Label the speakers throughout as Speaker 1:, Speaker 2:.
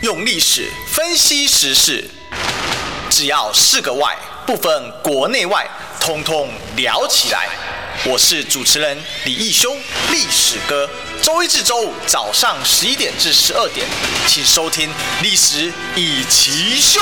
Speaker 1: 用历史分析时事，只要是个“外”，不分国内外，通通聊起来。我是主持人李义修，历史哥。周一至周五早上十一点至十二点，请收听《历史一起秀》。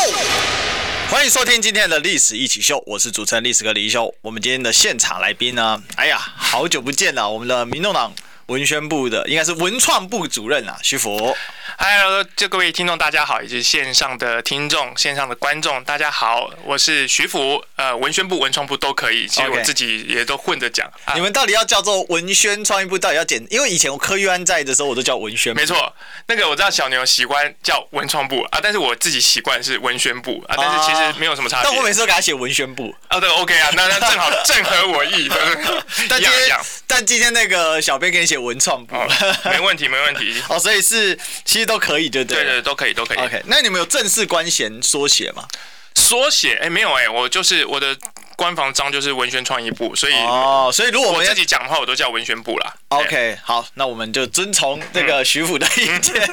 Speaker 1: 欢迎收听今天的《历史一起秀》，我是主持人历史哥李义修。我们今天的现场来宾呢？哎呀，好久不见了，我们的民众党。文宣部的应该是文创部主任啊，徐福。
Speaker 2: Hello，这各位听众大家好，以及线上的听众、线上的观众大家好，我是徐福。呃，文宣部、文创部都可以，其实我自己也都混着
Speaker 1: 讲。你们到底要叫做文宣创意部？到底要简？因为以前我科玉安在的时候，我都叫文宣部。
Speaker 2: 没错，那个我知道小牛喜欢叫文创部啊，但是我自己习惯是文宣部啊，但是其实没有什么差别。
Speaker 1: 但我每次都给他写文宣部。
Speaker 2: 啊，对，OK 啊，那那正好正合我意。
Speaker 1: 但今天，但今天那个小编给你写文创部。
Speaker 2: 哦没问题，没问题。
Speaker 1: 哦，所以是其实都可以，对不对？
Speaker 2: 对对，都可以，都可以。
Speaker 1: OK，那你们有正式官衔缩写吗？
Speaker 2: 缩写？哎，没有哎，我就是我的官方章就是文宣创意部，所以
Speaker 1: 哦，所以如果我们
Speaker 2: 自己讲的话，我都叫文宣部啦。
Speaker 1: OK，好，那我们就遵从这个徐福的意见。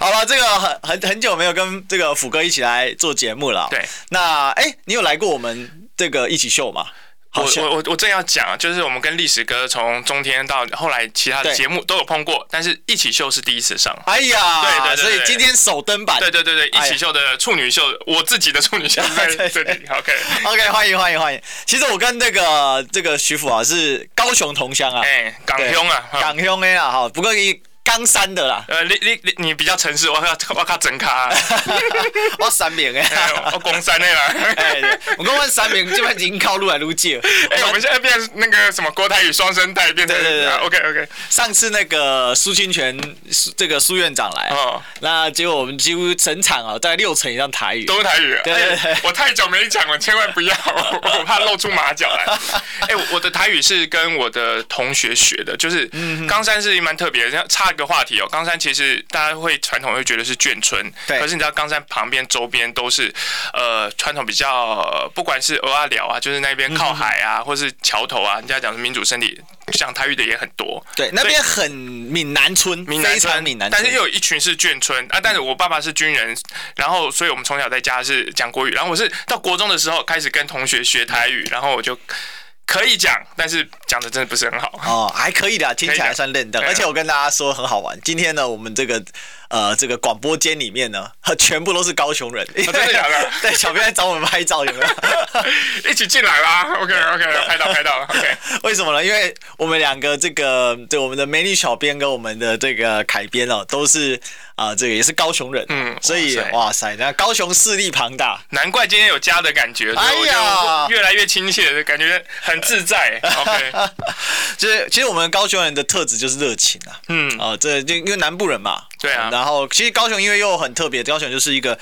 Speaker 1: 好了，这个很很很久没有跟这个福哥一起来做节目了。
Speaker 2: 对，
Speaker 1: 那哎，你有来过我们这个一起秀吗？
Speaker 2: 我我我我正要讲，就是我们跟历史哥从中天到后来其他的节目都有碰过，但是一起秀是第一次上。
Speaker 1: 哎呀，
Speaker 2: 对对对，
Speaker 1: 所以今天首登版。
Speaker 2: 对对对对，一起秀的处女秀，我自己的处女秀 在这里。OK
Speaker 1: OK，欢迎欢迎欢迎。其实我跟那个这个徐福啊是高雄同乡啊，
Speaker 2: 哎，港兄啊，
Speaker 1: 港兄哎啊哈，不过一。冈山的啦，
Speaker 2: 呃，你你你你比较诚实，我靠我靠整卡，
Speaker 1: 我三名 哎，
Speaker 2: 我公山的啦，
Speaker 1: 哎，我刚问三名，这边已经靠路来路借。
Speaker 2: 哎，我们现在变那个什么郭台语双声带，变成对对对，OK OK。
Speaker 1: 上次那个苏清泉这个苏院长来，哦，那结果我们几乎整场啊，大概六成以上台语，
Speaker 2: 都是台语。对对对，我太久没讲了，千万不要，我怕露出马脚来。哎，我的台语是跟我的同学学的，就是冈山是蛮特别，像差。一个话题哦，冈山其实大家会传统会觉得是眷村，对。可是你知道冈山旁边周边都是呃传统比较，不管是蚵仔寮啊，就是那边靠海啊，嗯、或是桥头啊，人家讲是民主胜利，讲台语的也很多。
Speaker 1: 对，那边很闽南村，
Speaker 2: 闽南村，闽南，但是又有一群是眷村啊。但是我爸爸是军人，然后所以我们从小在家是讲国语，然后我是到国中的时候开始跟同学学台语，然后我就。可以讲，但是讲的真的不是很好
Speaker 1: 哦，还可以的，听起来还算认得。而且我跟大家说很好玩，今天呢，我们这个呃这个广播间里面呢，全部都是高雄人。
Speaker 2: 真的假的？
Speaker 1: 对，小编来找我们拍照，有没
Speaker 2: 有？一起进来啦！OK OK，拍到拍到了。OK，
Speaker 1: 为什么呢？因为我们两个这个对我们的美女小编跟我们的这个凯编哦，都是。啊，这个也是高雄人，嗯，所以哇塞，那高雄势力庞大，
Speaker 2: 难怪今天有家的感觉，哎呀，越来越亲切的感觉，很自在。OK，
Speaker 1: 就是其实我们高雄人的特质就是热情啊，嗯，啊，这就因为南部人嘛，
Speaker 2: 对啊，
Speaker 1: 然后其实高雄因为又很特别，高雄就是一个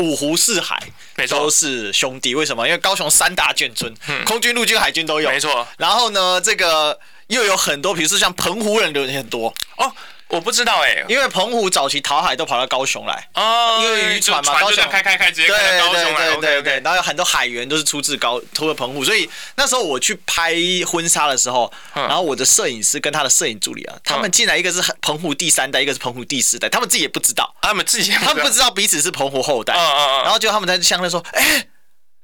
Speaker 1: 五湖四海，
Speaker 2: 没错，
Speaker 1: 都是兄弟。为什么？因为高雄三大眷村，空军、陆军、海军都有，
Speaker 2: 没错。
Speaker 1: 然后呢，这个又有很多，比如说像澎湖人的人很多哦。
Speaker 2: 我不知道哎、欸，
Speaker 1: 因为澎湖早期淘海都跑到高雄来
Speaker 2: 哦，
Speaker 1: 因为渔船嘛，高雄。
Speaker 2: 开开开直接开到高雄来，
Speaker 1: 对对对对，然后有很多海员都是出自高，出了澎湖，所以那时候我去拍婚纱的时候，然后我的摄影师跟他的摄影助理啊，他们进来一个是澎湖第三代，一个是澎湖第四代，他们自己也不知道，
Speaker 2: 他们自己
Speaker 1: 他们不知道彼此是澎湖后代，然后就他们在相认说，哎。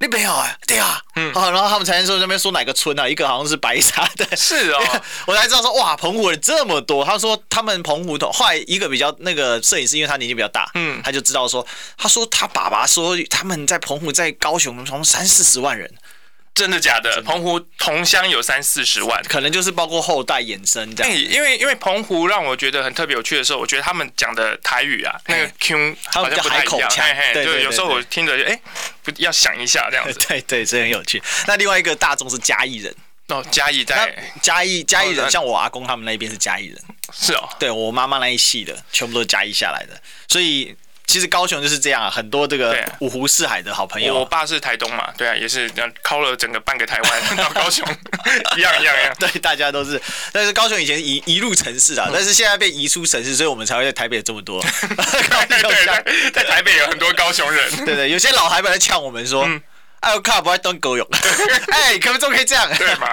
Speaker 1: 你没有啊？对啊，嗯，好，然后他们才说那边说哪个村啊？一个好像是白沙的，
Speaker 2: 是哦，
Speaker 1: 我才知道说哇，澎湖人这么多。他说他们澎湖的，后来一个比较那个摄影师，因为他年纪比较大，嗯，他就知道说，他说他爸爸说他们在澎湖在高雄从三四十万人。
Speaker 2: 真的假的？澎湖同乡有三四十万，
Speaker 1: 可能就是包括后代衍生这样。
Speaker 2: 因为因为澎湖让我觉得很特别有趣的时候，我觉得他们讲的台语啊，那个 Q 好像不太一样，对，就有时候我听着就哎，不要想一下这样子。
Speaker 1: 对对，这很有趣。那另外一个大众是嘉义人
Speaker 2: 哦，嘉义在
Speaker 1: 嘉义嘉义人，像我阿公他们那边是嘉义人，
Speaker 2: 是哦，
Speaker 1: 对我妈妈那一系的全部都是嘉义下来的，所以。其实高雄就是这样啊，很多这个五湖四海的好朋友。
Speaker 2: 我爸是台东嘛，对啊，也是这样，靠了整个半个台湾 到高雄，一样一样一样。
Speaker 1: 对，大家都是。但是高雄以前移移入城市啊，但是现在被移出城市，所以我们才会在台北这么多。
Speaker 2: 对对对，在台北有很多高雄人。
Speaker 1: 对对，有些老台北来呛我们说。哎呦靠，不爱当狗用。哎，可不可以这样？
Speaker 2: 对嘛？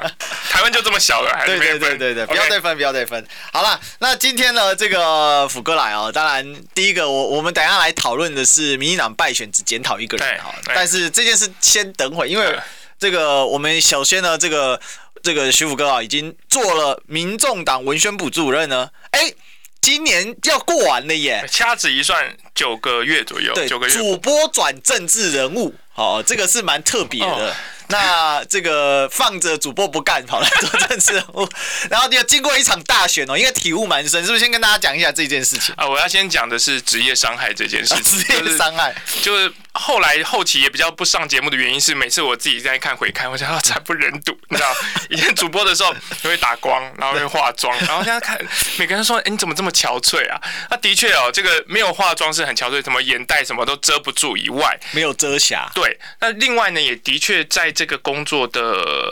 Speaker 2: 台湾就这么小了，还是
Speaker 1: 对对对对对，不要对分，不要对分。好了，那今天呢，这个辅哥来哦，当然第一个我我们等下来讨论的是民进党败选只检讨一个人哈，但是这件事先等会，因为这个我们首先呢，这个这个徐辅哥啊，已经做了民众党文宣部主任呢，哎。今年要过完了耶，
Speaker 2: 掐指一算，九个月左右。
Speaker 1: 对，
Speaker 2: 九个月。
Speaker 1: 主播转政治人物，哦，这个是蛮特别的。哦那这个放着主播不干，跑来做政治人物，然后你有经过一场大选哦，因为体悟蛮深，是不是？先跟大家讲一下这件事情
Speaker 2: 啊。我要先讲的是职业伤害这件事情。
Speaker 1: 职业伤害
Speaker 2: 就是后来后期也比较不上节目的原因是，每次我自己在看回看，我想惨不忍睹，你知道，以前主播的时候会打光，然后会化妆，然后现在看每个人说，哎，你怎么这么憔悴啊？那的确哦，这个没有化妆是很憔悴，什么眼袋什么都遮不住以外，
Speaker 1: 没有遮瑕。
Speaker 2: 对，那另外呢，也的确在这个工作的。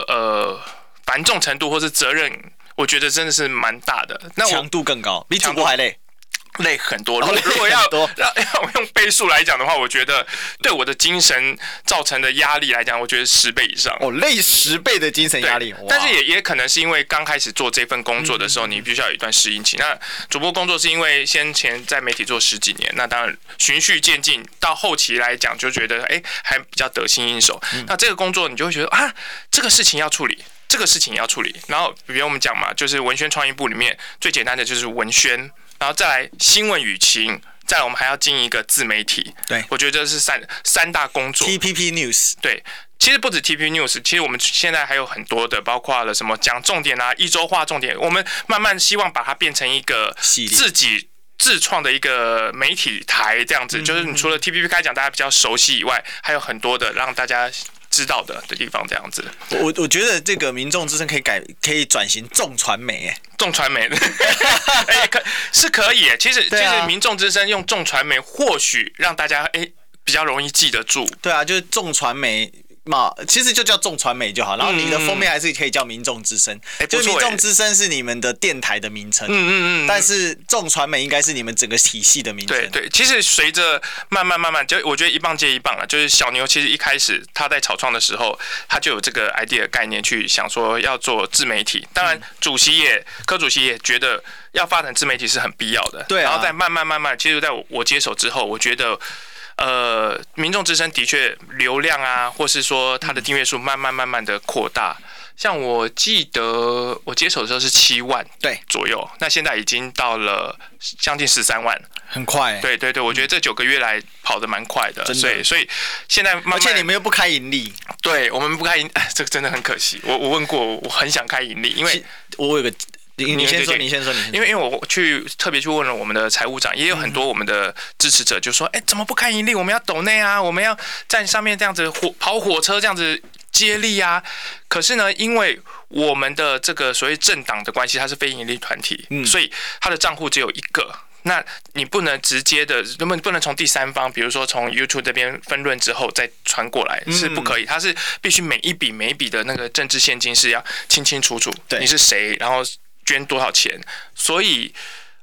Speaker 2: 呃呃，繁重程度或是责任，我觉得真的是蛮大的。那
Speaker 1: 强度更高，比主播还累。
Speaker 2: 累很多。如果如果要要要 用倍数来讲的话，我觉得对我的精神造成的压力来讲，我觉得十倍以上。
Speaker 1: 哦，累十倍的精神压力。
Speaker 2: 但是也也可能是因为刚开始做这份工作的时候，你必须要有一段适应期。那主播工作是因为先前在媒体做十几年，那当然循序渐进，到后期来讲就觉得哎还比较得心应手。那这个工作你就会觉得啊，这个事情要处理，这个事情要处理。然后比如我们讲嘛，就是文宣创意部里面最简单的就是文宣。然后再来新闻舆情，再来我们还要经营一个自媒体。
Speaker 1: 对，
Speaker 2: 我觉得这是三三大工作。
Speaker 1: TPP News。
Speaker 2: 对，其实不止 TPP News，其实我们现在还有很多的，包括了什么讲重点啊，一周化重点，我们慢慢希望把它变成一个自己自创的一个媒体台这样子。就是你除了 TPP 开讲大家比较熟悉以外，还有很多的让大家。知道的的地方这样子，
Speaker 1: 我我觉得这个民众之声可以改，可以转型重传媒，哎，
Speaker 2: 众传媒，哎，可是可以，其实其实民众之声用重传媒，或许让大家哎比较容易记得住。
Speaker 1: 对啊，就是重传媒。嘛，其实就叫众传媒就好，然后你的封面还是可以叫民众之声，嗯、就民众之声是你们的电台的名称，嗯嗯嗯，但是众传媒应该是你们整个体系的名称。
Speaker 2: 对对，其实随着慢慢慢慢，就我觉得一棒接一棒了，就是小牛其实一开始他在草创的时候，他就有这个 idea 概念去想说要做自媒体，当然主席也柯主席也觉得要发展自媒体是很必要的，对、啊，然后再慢慢慢慢，其实在我接手之后，我觉得。呃，民众之声的确流量啊，或是说它的订阅数慢慢慢慢的扩大。像我记得我接手的时候是七万对左右，那现在已经到了将近十三万，
Speaker 1: 很快。
Speaker 2: 对对对，我觉得这九个月来跑得蛮快的，所以所以现在慢慢，而
Speaker 1: 且你们又不开盈利，
Speaker 2: 对我们不开盈，哎，这个真的很可惜。我我问过，我很想开盈利，因为
Speaker 1: 我有个。你你先说，你先说。
Speaker 2: 因为因为我去特别去问了我们的财务长，也有很多我们的支持者就说：“哎，怎么不开盈利？我们要抖内啊，我们要在上面这样子火跑火车这样子接力啊。”可是呢，因为我们的这个所谓政党的关系，它是非盈利团体，所以它的账户只有一个。那你不能直接的，那么不能从第三方，比如说从 YouTube 这边分润之后再传过来，是不可以。它是必须每一笔每一笔的那个政治现金是要清清楚楚，你是谁，然后。捐多少钱？所以，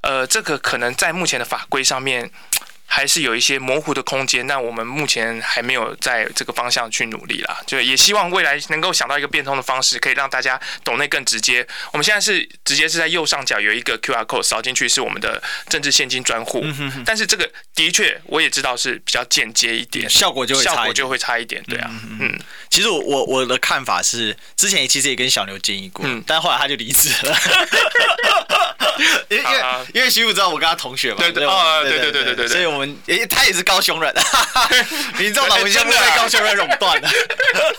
Speaker 2: 呃，这个可能在目前的法规上面还是有一些模糊的空间。但我们目前还没有在这个方向去努力啦，就也希望未来能够想到一个变通的方式，可以让大家懂内更直接。我们现在是直接是在右上角有一个 QR code 扫进去，是我们的政治现金专户。但是这个的确我也知道是比较间接一点，
Speaker 1: 效果就会
Speaker 2: 效果就会差一点。对啊，嗯。
Speaker 1: 其实我我我的看法是，之前其实也跟小牛建议过，嗯、但后来他就离职了。因为因为徐武知道我跟他同学嘛，
Speaker 2: 对对对对对对，
Speaker 1: 所以我们诶他也是高雄人，民众党文宣部被高雄人垄断了。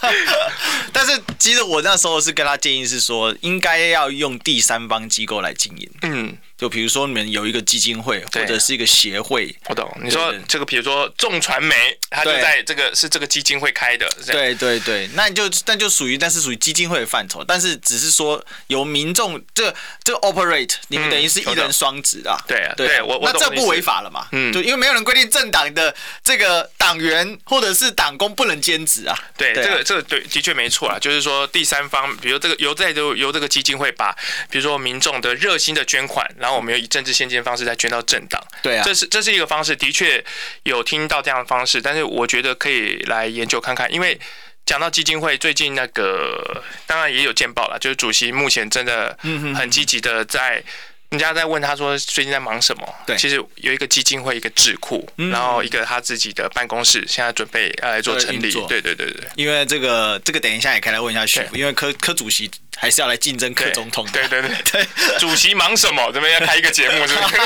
Speaker 1: 但是其实我那时候是跟他建议是说，应该要用第三方机构来经营。嗯。就比如说你们有一个基金会或者是一个协会，
Speaker 2: 我懂。你说这个，比如说众传媒，它就在这个是这个基金会开的，
Speaker 1: 对对对。那你就那就属于，但是属于基金会的范畴，但是只是说由民众这这 operate，你们等于是一人双职啊。
Speaker 2: 对啊，对，我我
Speaker 1: 那这不违法了嘛？嗯，就，因为没有人规定政党的这个党员或者是党工不能兼职啊。
Speaker 2: 对，这个这个对，的确没错啊。就是说第三方，比如这个由在由由这个基金会把，比如说民众的热心的捐款。然后我们又以政治献金的方式再捐到政党，对啊，这是这是一个方式，的确有听到这样的方式，但是我觉得可以来研究看看，因为讲到基金会，最近那个当然也有见报了，就是主席目前真的很积极的在。人家在问他说最近在忙什么？对，其实有一个基金会，一个智库，嗯、然后一个他自己的办公室，现在准备要来做成立。对对对对。因
Speaker 1: 为这个这个等一下也可以来问一下徐副，因为科科主席还是要来竞争柯总统的。
Speaker 2: 对对对 对。主席忙什么？这边要开一个节目是不是？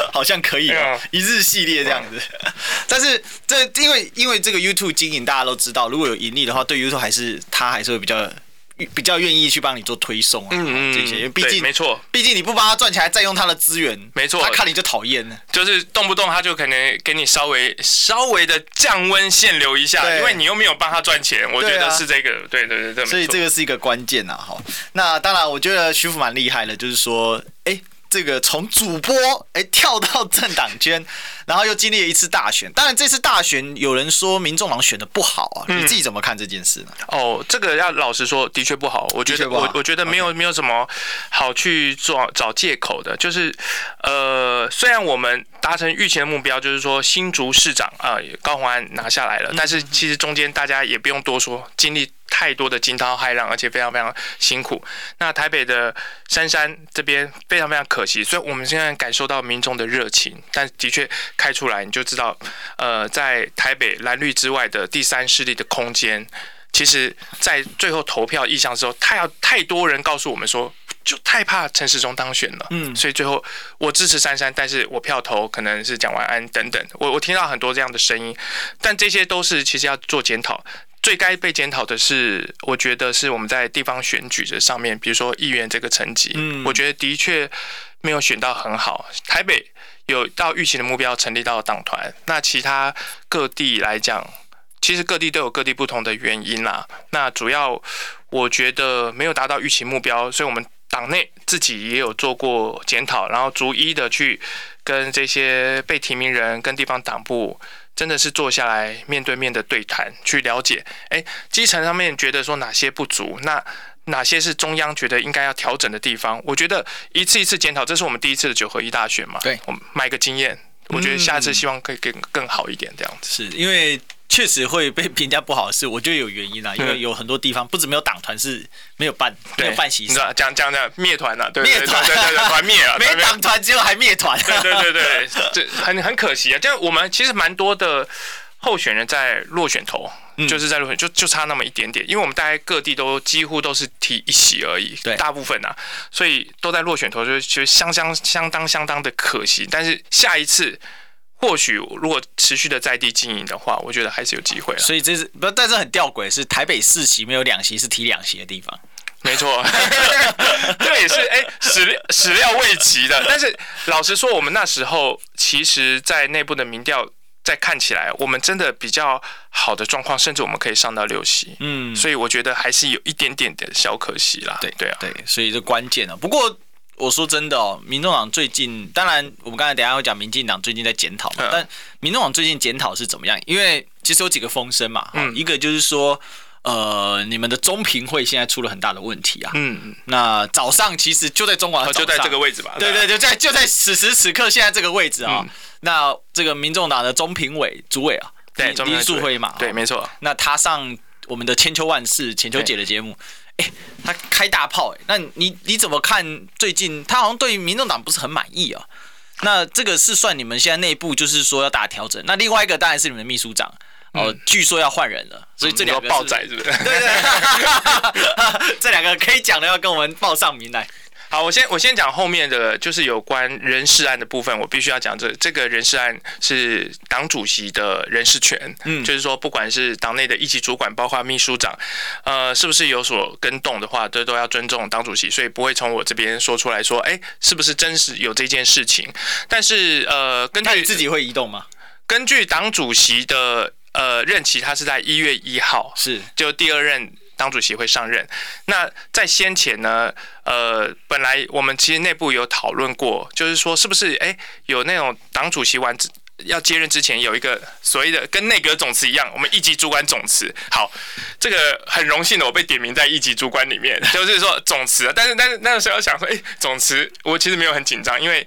Speaker 1: 好像可以哦，一日系列这样子。但是这因为因为这个 YouTube 经营大家都知道，如果有盈利的话，对 YouTube 还是他还是会比较。比较愿意去帮你做推送啊，嗯嗯，这些，因为毕竟
Speaker 2: 没错，
Speaker 1: 毕竟你不帮他赚钱，还占用他的资源，
Speaker 2: 没错，
Speaker 1: 他看你就讨厌。呢，
Speaker 2: 就是动不动他就可能给你稍微稍微的降温限流一下，因为你又没有帮他赚钱，我觉得是这个，对对对，
Speaker 1: 所以这个是一个关键呐，哈，那当然，我觉得徐福蛮厉害的，就是说，哎。这个从主播哎跳到政党圈，然后又经历了一次大选。当然，这次大选有人说民众党选的不好啊，嗯、你自己怎么看这件事呢？
Speaker 2: 哦，这个要老实说，的确不好。我觉得我我觉得没有.没有什么好去做找借口的。就是呃，虽然我们达成预期的目标，就是说新竹市长啊、呃、高虹安拿下来了，但是其实中间大家也不用多说，经历。太多的惊涛骇浪，而且非常非常辛苦。那台北的珊珊这边非常非常可惜，所以我们现在感受到民众的热情，但的确开出来你就知道，呃，在台北蓝绿之外的第三势力的空间，其实，在最后投票意向的时候，太要太多人告诉我们说，就太怕陈时中当选了。嗯，所以最后我支持珊珊，但是我票投可能是蒋万安等等。我我听到很多这样的声音，但这些都是其实要做检讨。最该被检讨的是，我觉得是我们在地方选举的上面，比如说议员这个层级，嗯，我觉得的确没有选到很好。台北有到预期的目标，成立到党团，那其他各地来讲，其实各地都有各地不同的原因啦。那主要我觉得没有达到预期目标，所以我们党内自己也有做过检讨，然后逐一的去跟这些被提名人跟地方党部。真的是坐下来面对面的对谈，去了解，哎，基层上面觉得说哪些不足，那哪些是中央觉得应该要调整的地方？我觉得一次一次检讨，这是我们第一次的九合一大选嘛，对，我们买个经验，我觉得下次希望可以更更好一点，这样子。
Speaker 1: 是因为。确实会被评价不好的是，我觉得有原因啦，因为有很多地方不止没有党团是没有办没有办席，你知道
Speaker 2: 讲讲讲灭团了，对
Speaker 1: 灭团对对团灭了，没党团结果还灭团，
Speaker 2: 对对对对，这很很可惜啊。就我们其实蛮多的候选人在落选头，就是在落选就就差那么一点点，因为我们大概各地都几乎都是提一席而已，对，大部分啊，所以都在落选头，就就相相相当相当的可惜。但是下一次。或许如果持续的在地经营的话，我觉得还是有机会。
Speaker 1: 所以这是不，但是很吊诡，是台北四席没有两席是提两席的地方。
Speaker 2: 没错，这也是哎始料始料未及的。但是老实说，我们那时候其实，在内部的民调，在看起来，我们真的比较好的状况，甚至我们可以上到六席。嗯，所以我觉得还是有一点点的小可惜啦。
Speaker 1: 对
Speaker 2: 对啊，
Speaker 1: 对，所以这关键啊。不过。我说真的哦，民众党最近，当然我们刚才等下会讲民进党最近在检讨嘛，但民众党最近检讨是怎么样？因为其实有几个风声嘛，嗯，一个就是说，呃，你们的中评会现在出了很大的问题啊，嗯。嗯，那早上其实就在中广，
Speaker 2: 就在这个位置吧，
Speaker 1: 对对，就在就在此时此刻现在这个位置啊，那这个民众党的中评委主委啊，
Speaker 2: 对，
Speaker 1: 林素辉嘛，
Speaker 2: 对，没错，
Speaker 1: 那他上我们的千秋万世千秋姐的节目。欸、他开大炮哎、欸，那你你怎么看？最近他好像对于民众党不是很满意啊。那这个是算你们现在内部就是说要大调整。那另外一个当然是你们的秘书长哦，据说要换人了，所以这两个
Speaker 2: 报载是不是？对对，
Speaker 1: 对，这两个可以讲的要跟我们报上名来。
Speaker 2: 好，我先我先讲后面的，就是有关人事案的部分，我必须要讲这这个人事案是党主席的人事权，嗯，就是说不管是党内的一级主管，包括秘书长，呃，是不是有所跟动的话，这都要尊重党主席，所以不会从我这边说出来说，哎，是不是真实有这件事情？但是呃，根据
Speaker 1: 自己会移动吗？
Speaker 2: 根据党主席的呃任期，他是在一月一号，是就第二任。党主席会上任，那在先前呢，呃，本来我们其实内部有讨论过，就是说是不是哎有那种党主席完要接任之前有一个所谓的跟内阁总辞一样，我们一级主管总辞。好，这个很荣幸的我被点名在一级主管里面，就是说总辞。但是但是那个时候想说，哎，总辞我其实没有很紧张，因为。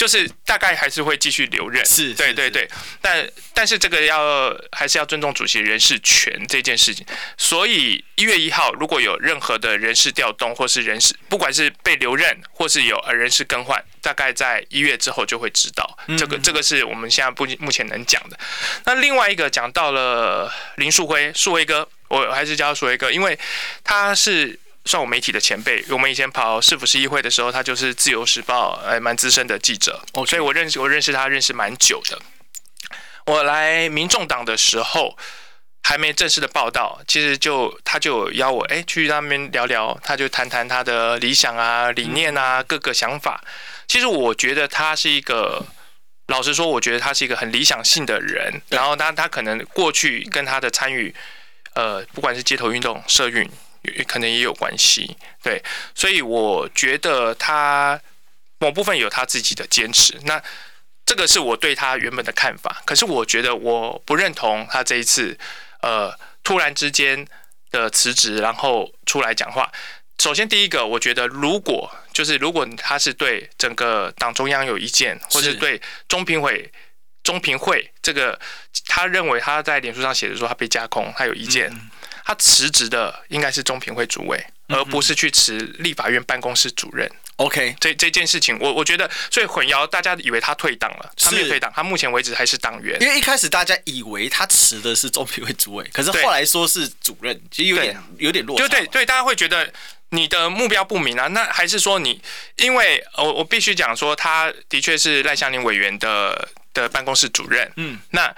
Speaker 2: 就是大概还是会继续留任。
Speaker 1: 是，
Speaker 2: 对对对。但但是这个要还是要尊重主席人事权这件事情。所以一月一号如果有任何的人事调动或是人事，不管是被留任或是有呃人事更换，大概在一月之后就会知道。这个这个是我们现在不目前能讲的。那另外一个讲到了林树辉，树辉哥，我还是叫树辉哥，因为他是。算我媒体的前辈，我们以前跑市府市议会的时候，他就是自由时报还蛮资深的记者，Okay. 所以我认识我认识他认识蛮久的。我来民众党的时候还没正式的报道，其实就他就邀我哎去那边聊聊，他就谈谈他的理想啊、理念啊、各个想法。其实我觉得他是一个，老实说，我觉得他是一个很理想性的人。然后他他可能过去跟他的参与，呃，不管是街头运动、社运。也可能也有关系，对，所以我觉得他某部分有他自己的坚持，那这个是我对他原本的看法。可是我觉得我不认同他这一次，呃，突然之间的辞职，然后出来讲话。首先第一个，我觉得如果就是如果他是对整个党中央有意见，或是对中评委、中评会这个，他认为他在脸书上写的说他被架空，他有意见。嗯他辞职的应该是中评会主委，而不是去辞立法院办公室主任。OK，这这件事情，我我觉得，所以混淆，大家以为他退党了，他没有退党，他目前为止还是党员。
Speaker 1: 因为一开始大家以为他辞的是中评会主委，可是后来说是主任，其实有点有点落差。
Speaker 2: 就对对，大家会觉得你的目标不明啊？那还是说你？因为我我必须讲说，他的确是赖香林委员的的办公室主任。嗯，那。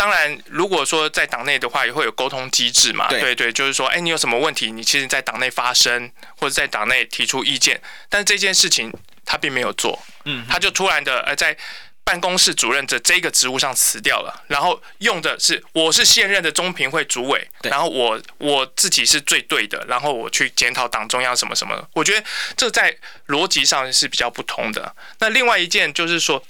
Speaker 2: 当然，如果说在党内的话，也会有沟通机制嘛。对，对对，就是说，哎，你有什么问题，你其实，在党内发声，或者在党内提出意见。但是这件事情他并没有做，嗯，他就突然的呃，在办公室主任的这个职务上辞掉了，然后用的是我是现任的中评会主委，然后我我自己是最对的，然后我去检讨党中央什么什么。我觉得这在逻辑上是比较不同的。那另外一件就是说。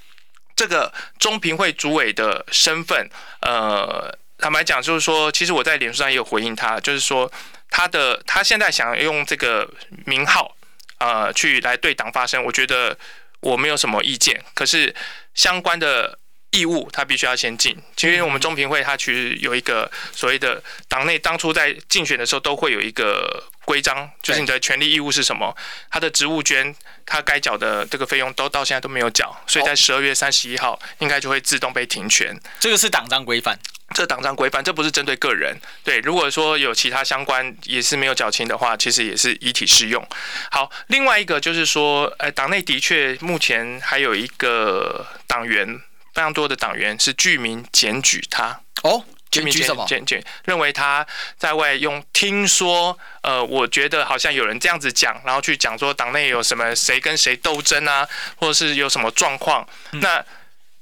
Speaker 2: 这个中评会主委的身份，呃，坦白讲，就是说，其实我在脸书上也有回应他，就是说，他的他现在想用这个名号，呃，去来对党发声，我觉得我没有什么意见。可是相关的义务，他必须要先进。其实我们中评会，它其实有一个所谓的党内当初在竞选的时候，都会有一个。规章就是你的权利义务是什么？他的职务捐，他该缴的这个费用都到现在都没有缴，所以在十二月三十一号应该就会自动被停权。
Speaker 1: 这个是党章规范，
Speaker 2: 这党章规范，这不是针对个人。对，如果说有其他相关也是没有缴清的话，其实也是一体适用。好，另外一个就是说，呃，党内的确目前还有一个党员，非常多的党员是居民检举他哦。居民什么？检检认为他在外用听说，呃，我觉得好像有人这样子讲，然后去讲说党内有什么谁跟谁斗争啊，或者是有什么状况。那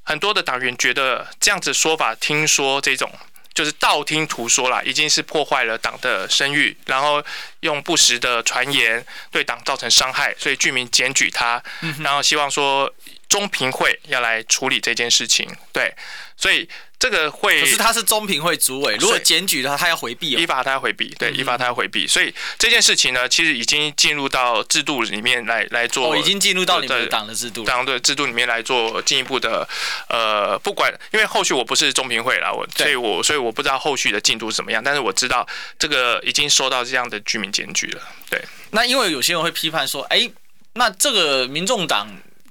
Speaker 2: 很多的党员觉得这样子说法，听说这种就是道听途说啦，已经是破坏了党的声誉，然后用不实的传言对党造成伤害，所以居民检举他，然后希望说中评会要来处理这件事情。对，所以。这个会，
Speaker 1: 可是他是中评会主委，如果检举的话，他要回避，
Speaker 2: 依法他要回避，对，依法他要回避，所以这件事情呢，其实已经进入到制度里面来来做，
Speaker 1: 哦，已经进入到你们党的制度，
Speaker 2: 党的制度里面来做进一步的，呃，不管，因为后续我不是中评会啦，我，所以我所以我不知道后续的进度怎么样，但是我知道这个已经收到这样的居民检举了，对。
Speaker 1: 那因为有些人会批判说，哎，那这个民众党。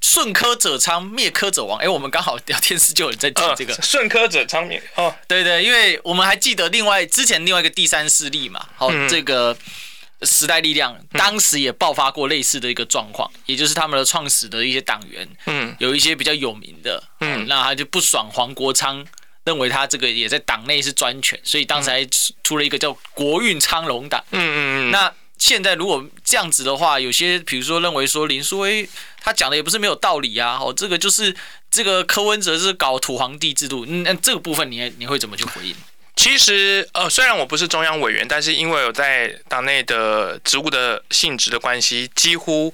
Speaker 1: 顺科者昌，灭科者亡。哎，我们刚好聊天室就有人在讲这个。
Speaker 2: 顺科者昌灭哦，
Speaker 1: 对对，因为我们还记得另外之前另外一个第三势力嘛，好，这个时代力量当时也爆发过类似的一个状况，也就是他们的创始的一些党员，嗯，有一些比较有名的，嗯，那他就不爽黄国昌，认为他这个也在党内是专权，所以当时还出了一个叫国运昌隆党，嗯嗯嗯，那。现在如果这样子的话，有些比如说认为说林书威他讲的也不是没有道理啊，哦，这个就是这个柯文哲是搞土皇帝制度，那这个部分你你会怎么去回应？
Speaker 2: 其实呃，虽然我不是中央委员，但是因为我在党内的职务的性质的关系，几乎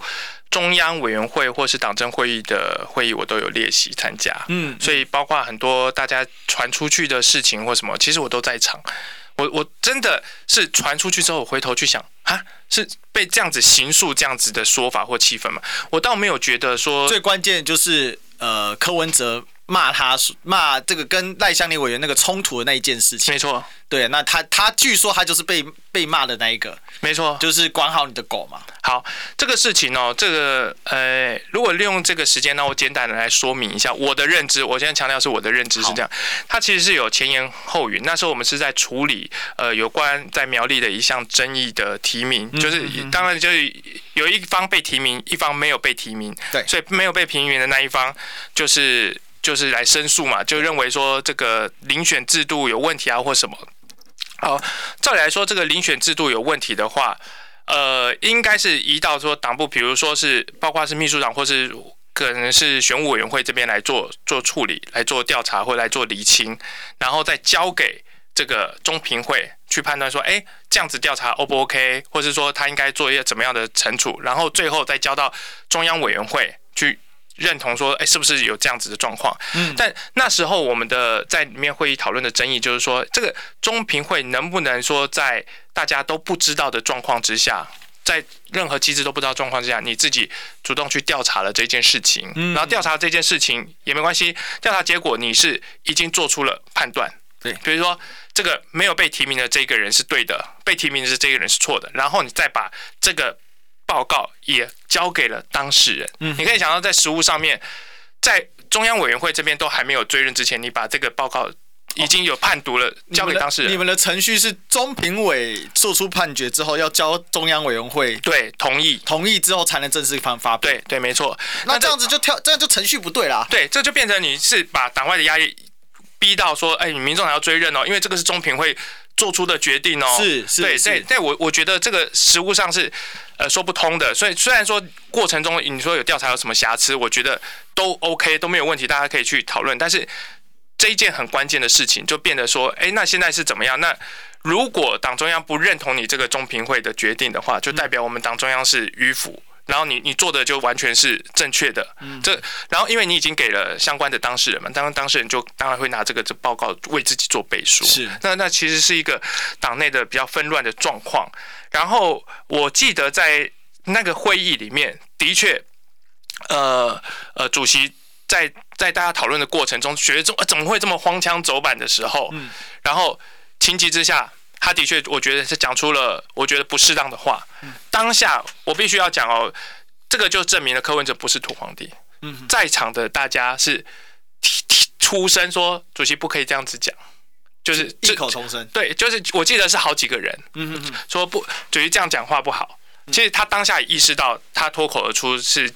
Speaker 2: 中央委员会或是党政会议的会议我都有列席参加，嗯，所以包括很多大家传出去的事情或什么，其实我都在场。我我真的是传出去之后，我回头去想。啊，是被这样子形塑这样子的说法或气氛嘛？我倒没有觉得说，
Speaker 1: 最关键就是呃，柯文哲。骂他骂这个跟赖香林委员那个冲突的那一件事情，
Speaker 2: 没错。
Speaker 1: 对，那他他据说他就是被被骂的那一个，
Speaker 2: 没错，就是
Speaker 1: 管好你的狗嘛。
Speaker 2: 好，这个事情哦，这个呃，利用这个时间呢，我简单的来说明一下我的认知。我现在强调是我的认知是这样，它其实是有前言后语。那时候我们是在处理呃有关在苗栗的一项争议的提名，就是当然就是有一方被提名，一方没有被提名，
Speaker 1: 对，
Speaker 2: 所以没有被提名的那一方就是。就是来申诉嘛，就认为说这个遴选制度有问题啊，或什么。好，照理来说，这个遴选制度有问题的话，呃，应该是移到说党部，比如说是包括是秘书长，或是可能是选务委员会这边来做做处理，来做调查或来做厘清，然后再交给这个中评会去判断说，哎，这样子调查 O 不 OK，或是说他应该做一些怎么样的惩处，然后最后再交到中央委员会去。认同说，哎，是不是有这样子的状况？嗯，但那时候我们的在里面会议讨论的争议就是说，这个中评会能不能说在大家都不知道的状况之下，在任何机制都不知道状况之下，你自己主动去调查了这件事情，然后调查这件事情也没关系，调查结果你是已经做出了判断，对，比如说这个没有被提名的这个人是对的，被提名的是这个人是错的，然后你再把这个。报告也交给了当事人。嗯，你可以想到，在实务上面，在中央委员会这边都还没有追认之前，你把这个报告已经有判读了，交给当事人。
Speaker 1: 你们的程序是中评委做出判决之后，要交中央委员会
Speaker 2: 对同意，
Speaker 1: 同意之后才能正式发发布。
Speaker 2: 对对，没错。
Speaker 1: 那这样子就跳，这样就程序不对啦。
Speaker 2: 对，这就变成你是把党外的压力逼到说，哎，你民众还要追认哦，因为这个是中评会。做出的决定哦，
Speaker 1: 是是，
Speaker 2: 对对，但我我觉得这个实务上是呃说不通的。所以虽然说过程中你说有调查有什么瑕疵，我觉得都 OK 都没有问题，大家可以去讨论。但是这一件很关键的事情就变得说，哎，那现在是怎么样？那如果党中央不认同你这个中评会的决定的话，就代表我们党中央是迂腐。然后你你做的就完全是正确的，嗯，这然后因为你已经给了相关的当事人嘛，当然当事人就当然会拿这个这报告为自己做背书，
Speaker 1: 是
Speaker 2: 那那其实是一个党内的比较纷乱的状况。然后我记得在那个会议里面，的确，呃呃，主席在在大家讨论的过程中，觉得怎怎么会这么荒腔走板的时候，嗯，然后情急之下。他的确，我觉得是讲出了我觉得不适当的话。当下我必须要讲哦，这个就证明了柯文哲不是土皇帝。在场的大家是出声说，主席不可以这样子讲，就是
Speaker 1: 异口同声。
Speaker 2: 对，就是我记得是好几个人，嗯嗯，说不，主席这样讲话不好。其实他当下也意识到，他脱口而出是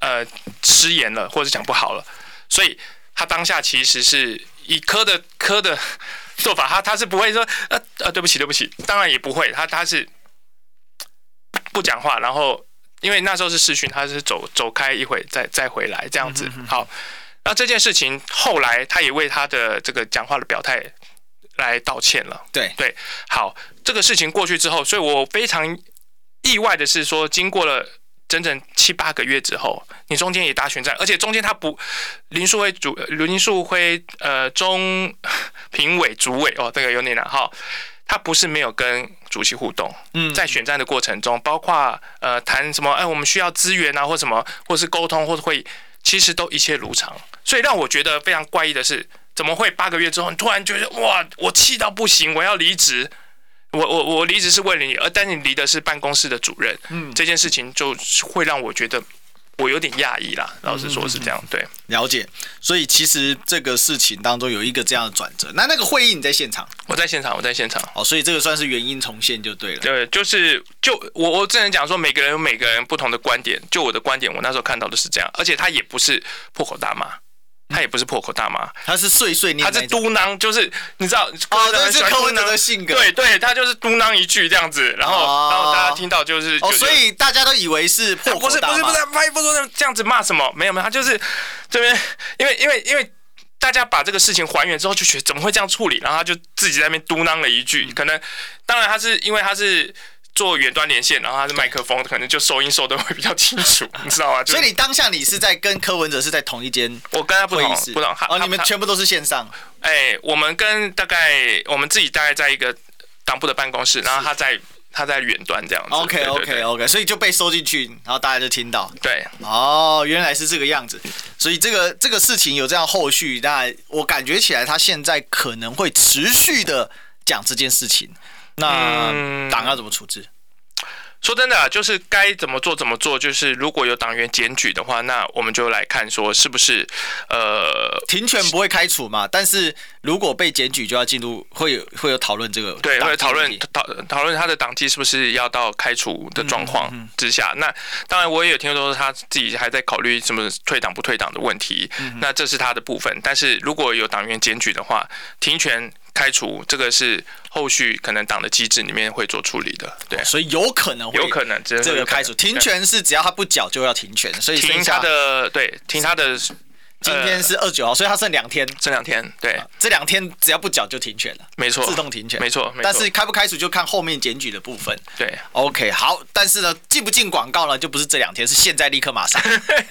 Speaker 2: 呃失言了，或者讲不好了，所以他当下其实是以柯的柯的。做法，他他是不会说呃呃对不起对不起，当然也不会，他他是不讲话，然后因为那时候是试训，他是走走开一会再再回来这样子。好，那这件事情后来他也为他的这个讲话的表态来道歉了。
Speaker 1: 对
Speaker 2: 对，好，这个事情过去之后，所以我非常意外的是说，经过了。整整七八个月之后，你中间也打选战，而且中间他不林树辉主林树辉呃中评委主委哦，这个有点难哈，他不是没有跟主席互动，嗯，在选战的过程中，包括呃谈什么哎，我们需要资源啊，或什么，或是沟通，或者会，其实都一切如常。所以让我觉得非常怪异的是，怎么会八个月之后，你突然觉得哇，我气到不行，我要离职。我我我离职是为了你，而但你离的是办公室的主任，嗯，这件事情就会让我觉得我有点讶异啦。老实说是这样，对，
Speaker 1: 了解。所以其实这个事情当中有一个这样的转折。那那个会议你在现场？
Speaker 2: 我在现场，我在现场。
Speaker 1: 哦，所以这个算是原因重现就对了。
Speaker 2: 对，就是就我我只能讲说，每个人有每个人不同的观点。就我的观点，我那时候看到的是这样，而且他也不是破口大骂。他也不是破口大骂，
Speaker 1: 他是碎碎念，
Speaker 2: 他是嘟囔，就是你知道，
Speaker 1: 哦，这是柯文哲的性格，
Speaker 2: 对对，他就是嘟囔一句这样子，然后然后大家听到就是，
Speaker 1: 哦，所以大家都以为是破口大骂，不是不是不是，他不说这样子骂什么，没有没有，他就是这边，因为因为因为大家把这个事情还原之后，就觉得怎么会这样处理，然后他就自己在那边嘟囔了一句，可能当然他是因为他是。做远端连线，然后他是麦克风，可能就收音收的会比较清楚，你知道吗？所以你当下你是在跟柯文哲是在同一间，
Speaker 2: 我跟他不同，不同。
Speaker 1: 哦，你们全部都是线上。
Speaker 2: 哎，我们跟大概我们自己大概在一个党部的办公室，然后他在他在远端这样子。
Speaker 1: OK OK OK，所以就被收进去，然后大家就听到。
Speaker 2: 对，
Speaker 1: 哦，原来是这个样子。所以这个这个事情有这样后续，那我感觉起来他现在可能会持续的讲这件事情。那党要怎么处置？嗯
Speaker 2: 说真的啊，就是该怎么做怎么做。就是如果有党员检举的话，那我们就来看说是不是呃
Speaker 1: 停权不会开除嘛？但是如果被检举，就要进入会有会有讨论这个
Speaker 2: 对，会讨论讨讨论他的党纪是不是要到开除的状况之下。那当然我也有听说他自己还在考虑什么退党不退党的问题。那这是他的部分。但是如果有党员检举的话，停权。开除这个是后续可能党的机制里面会做处理的，对，
Speaker 1: 所以有可能会
Speaker 2: 有可能这
Speaker 1: 个开除停权是只要他不缴就要停权，所以
Speaker 2: 停他的对停他的，
Speaker 1: 今天是二九号，所以他剩两天，
Speaker 2: 剩两天，对，
Speaker 1: 这两天只要不缴就停权了，
Speaker 2: 没错，
Speaker 1: 自动停权，
Speaker 2: 没错，
Speaker 1: 但是开不开除就看后面检举的部分，
Speaker 2: 对
Speaker 1: ，OK，好，但是呢进不进广告呢？就不是这两天，是现在立刻马上，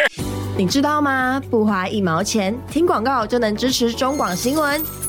Speaker 3: 你知道吗？不花一毛钱听广告就能支持中广新闻。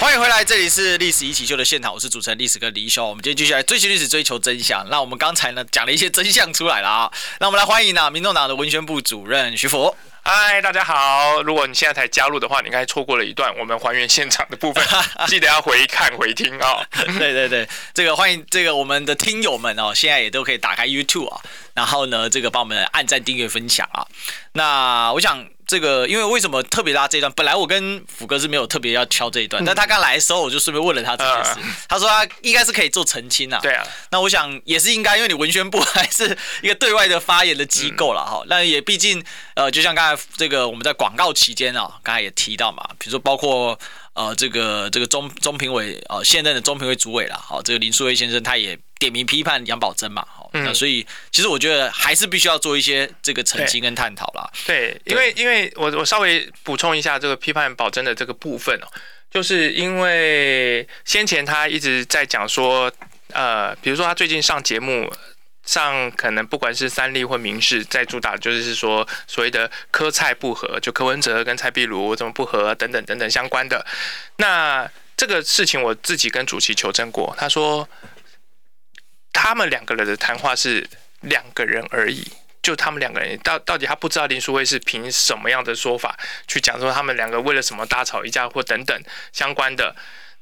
Speaker 1: 欢迎回来，这里是历史一起秀的现场，我是主持人历史哥李易修。我们今天继续来追寻历史，追求真相。那我们刚才呢讲了一些真相出来了啊，那我们来欢迎呢、啊、民众党的文宣部主任徐福。
Speaker 2: 嗨，大家好！如果你现在才加入的话，你刚才错过了一段我们还原现场的部分，记得要回看回听啊、哦。
Speaker 1: 对对对，这个欢迎这个我们的听友们哦，现在也都可以打开 YouTube 啊，然后呢这个帮我们按赞、订阅、分享啊。那我想。这个，因为为什么特别拉这一段？本来我跟福哥是没有特别要敲这一段，嗯、但他刚来的时候，我就顺便问了他这件事。呃、他说他应该是可以做澄清啊。
Speaker 2: 对啊。
Speaker 1: 那我想也是应该，因为你文宣部还是一个对外的发言的机构了哈。那、嗯、也毕竟呃，就像刚才这个我们在广告期间啊，刚才也提到嘛，比如说包括呃这个这个中中评委呃现任的中评委主委了，好，这个林素蔚先生他也点名批判杨宝珍嘛。嗯，那所以其实我觉得还是必须要做一些这个澄清跟探讨啦。
Speaker 2: 对，因为因为我我稍微补充一下这个批判宝珍的这个部分哦，就是因为先前他一直在讲说，呃，比如说他最近上节目上，可能不管是三立或民视，在主打就是说所谓的柯蔡不合，就柯文哲跟蔡壁如怎么不合等等等等相关的。那这个事情我自己跟主席求证过，他说。他们两个人的谈话是两个人而已，就他们两个人到到底他不知道林淑慧是凭什么样的说法去讲说他们两个为了什么大吵一架或等等相关的。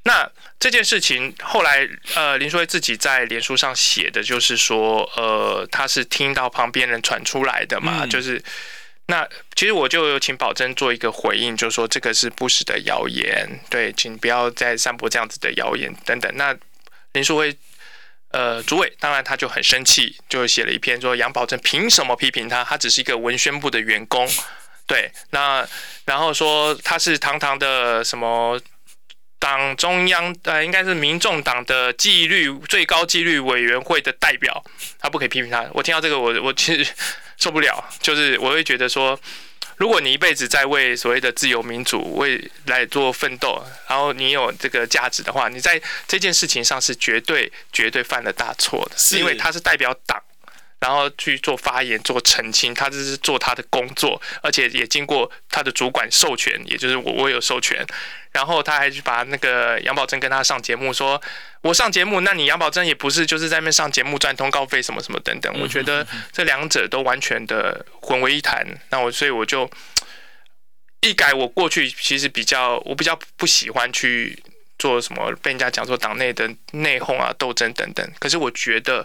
Speaker 2: 那这件事情后来呃林书慧自己在脸书上写的就是说呃他是听到旁边人传出来的嘛，嗯、就是那其实我就有请宝珍做一个回应，就是说这个是不实的谣言，对，请不要再散播这样子的谣言等等。那林书慧。呃，主委当然他就很生气，就写了一篇说杨宝珍凭什么批评他？他只是一个文宣部的员工，对，那然后说他是堂堂的什么党中央呃，应该是民众党的纪律最高纪律委员会的代表，他不可以批评他。我听到这个我，我我其实受不了，就是我会觉得说。如果你一辈子在为所谓的自由民主为来做奋斗，然后你有这个价值的话，你在这件事情上是绝对绝对犯了大错的，是因为他是代表党，然后去做发言做澄清，他这是做他的工作，而且也经过他的主管授权，也就是我我有授权。然后他还去把那个杨宝珍跟他上节目，说我上节目，那你杨宝珍也不是就是在那上节目赚通告费什么什么等等。我觉得这两者都完全的混为一谈。那我所以我就一改我过去其实比较我比较不喜欢去做什么被人家讲说党内的内讧啊斗争等等。可是我觉得。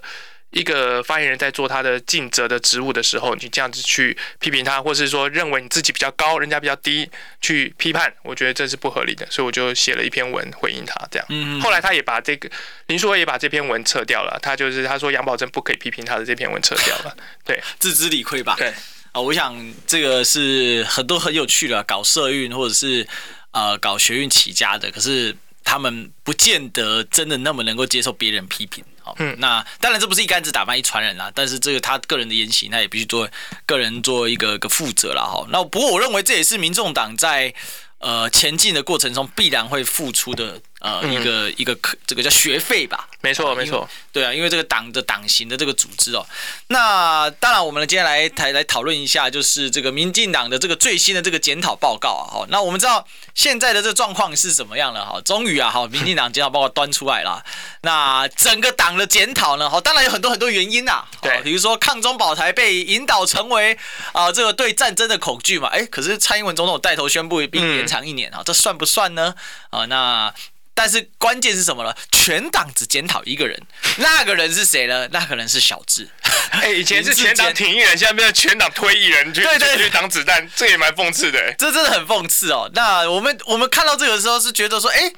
Speaker 2: 一个发言人在做他的尽责的职务的时候，你这样子去批评他，或是说认为你自己比较高，人家比较低，去批判，我觉得这是不合理的，所以我就写了一篇文回应他。这样，嗯，后来他也把这个林书伟也把这篇文撤掉了，他就是他说杨宝珍不可以批评他的这篇文撤掉了，对，
Speaker 1: 自知理亏吧。
Speaker 2: 对，
Speaker 1: 啊，我想这个是很多很有趣的，搞社运或者是呃搞学运起家的，可是。他们不见得真的那么能够接受别人批评。好，嗯，那当然这不是一竿子打翻一船人啦，但是这个他个人的言行，他也必须做个人做一个一个负责了哈。那不过我认为这也是民众党在呃前进的过程中必然会付出的。呃，一个一个课，这个叫学费吧？
Speaker 2: 没错，没错。
Speaker 1: 对啊，因为这个党的党型的这个组织哦。那当然，我们接下来来来讨论一下，就是这个民进党的这个最新的这个检讨报告啊。好，那我们知道现在的这个状况是怎么样了？哈，终于啊，好，民进党检讨报告端出来了。那整个党的检讨呢？好，当然有很多很多原因呐。对，比如说抗中保台被引导成为啊，这个对战争的恐惧嘛。哎，可是蔡英文总统带头宣布并延长一年啊，这算不算呢？啊，那。但是关键是什么呢？全党只检讨一个人，那个人是谁呢？那个人是小智。
Speaker 2: 哎、欸，以前是全党挺一人，现在变成全党推一人去，对对，去挡子弹，这也蛮讽刺的。
Speaker 1: 这真的很讽刺哦。那我们我们看到这个时候是觉得说，哎、欸，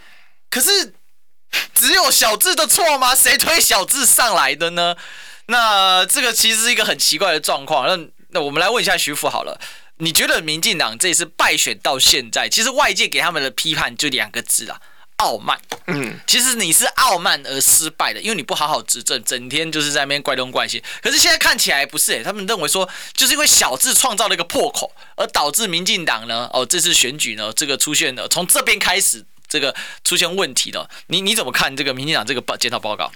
Speaker 1: 可是只有小智的错吗？谁推小智上来的呢？那这个其实是一个很奇怪的状况。那那我们来问一下徐福好了，你觉得民进党这次败选到现在，其实外界给他们的批判就两个字啊？傲慢，嗯，其实你是傲慢而失败的，因为你不好好执政，整天就是在那边怪东怪西。可是现在看起来不是诶，他们认为说，就是因为小智创造了一个破口，而导致民进党呢，哦，这次选举呢，这个出现了从这边开始这个出现问题的。你你怎么看这个民进党这个报检讨报告？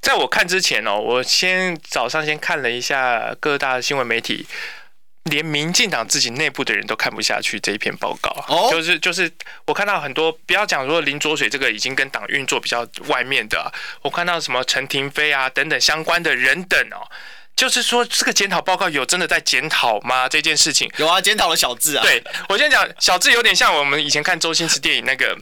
Speaker 2: 在我看之前哦，我先早上先看了一下各大新闻媒体。连民进党自己内部的人都看不下去这一篇报告，哦、就是就是我看到很多，不要讲说林卓水这个已经跟党运作比较外面的，我看到什么陈廷飞啊等等相关的人等哦。就是说，这个检讨报告有真的在检讨吗？这件事情
Speaker 1: 有啊，检讨了小智啊。
Speaker 2: 对，我先讲小智有点像我们以前看周星驰电影那个，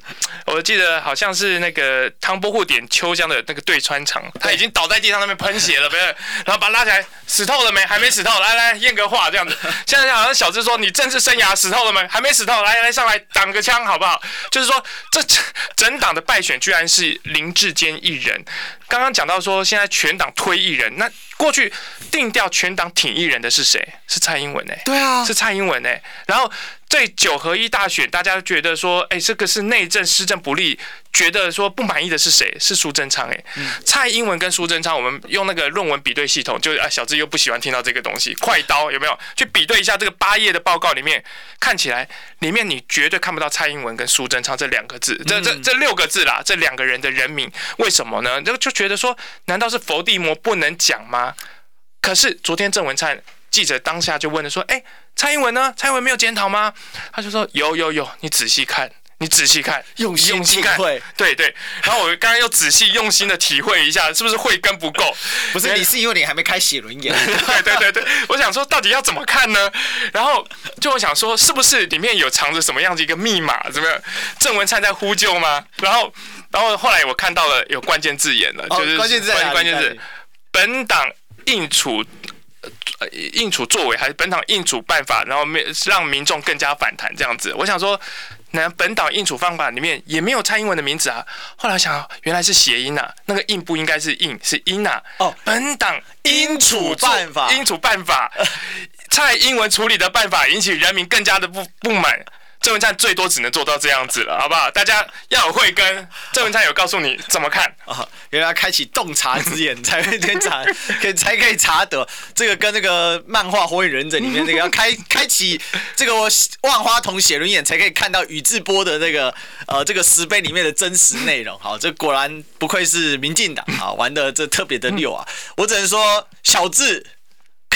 Speaker 2: 我记得好像是那个汤伯虎点秋香的那个对穿肠，他已经倒在地上那边喷血了，不是？然后把他拉起来，死透了没？还没死透，来来验个话这样子。现在好像小智说，你政治生涯死透了没？还没死透，来来上来挡个枪好不好？就是说，这整党的败选居然是林志坚一人。刚刚讲到说，现在全党推一人，那过去定调全党挺一人的是谁？是蔡英文哎、欸，
Speaker 1: 对啊，
Speaker 2: 是蔡英文哎、欸，然后。对九合一大选，大家觉得说，哎，这个是内政施政不利，觉得说不满意的是谁？是苏贞昌哎，嗯、蔡英文跟苏贞昌，我们用那个论文比对系统，就啊，小智又不喜欢听到这个东西，快刀有没有？去比对一下这个八页的报告里面，看起来里面你绝对看不到蔡英文跟苏贞昌这两个字，这这这六个字啦，这两个人的人名，为什么呢？就就觉得说，难道是佛地魔不能讲吗？可是昨天郑文灿记者当下就问了说，哎。蔡英文呢？蔡英文没有检讨吗？他就说有有有，你仔细看，你仔细看，
Speaker 1: 用心用心看，
Speaker 2: 对对。然后我刚刚又仔细用心的体会一下，是不是慧根不够？
Speaker 1: 不是，你是因为你还没开写轮眼。
Speaker 2: 对对对对，我想说到底要怎么看呢？然后就我想说，是不是里面有藏着什么样的一个密码？怎么样？郑文灿在呼救吗？然后然后后来我看到了有关键字眼了，哦、就是关键字，关键字，本党应处。呃，应处作为还是本党应处办法，然后没让民众更加反弹这样子。我想说，那本党应处方法里面也没有蔡英文的名字啊。后来想，原来是谐音呐、啊，那个应不应该是应，是音呐、啊。哦，本党应处办法，应处办法，蔡英文处理的办法引起人民更加的不不满。郑文灿最多只能做到这样子了，好不好？大家要有慧根。郑文灿有告诉你怎么看
Speaker 1: 啊？原来开启洞察之眼才会天查，可以才可以查得这个跟那个漫画《火影忍者》里面那个要开 开启这个万花筒写轮眼才可以看到宇智波的那个呃这个石碑里面的真实内容。好，这果然不愧是民进党啊，玩的这特别的溜啊！我只能说小智。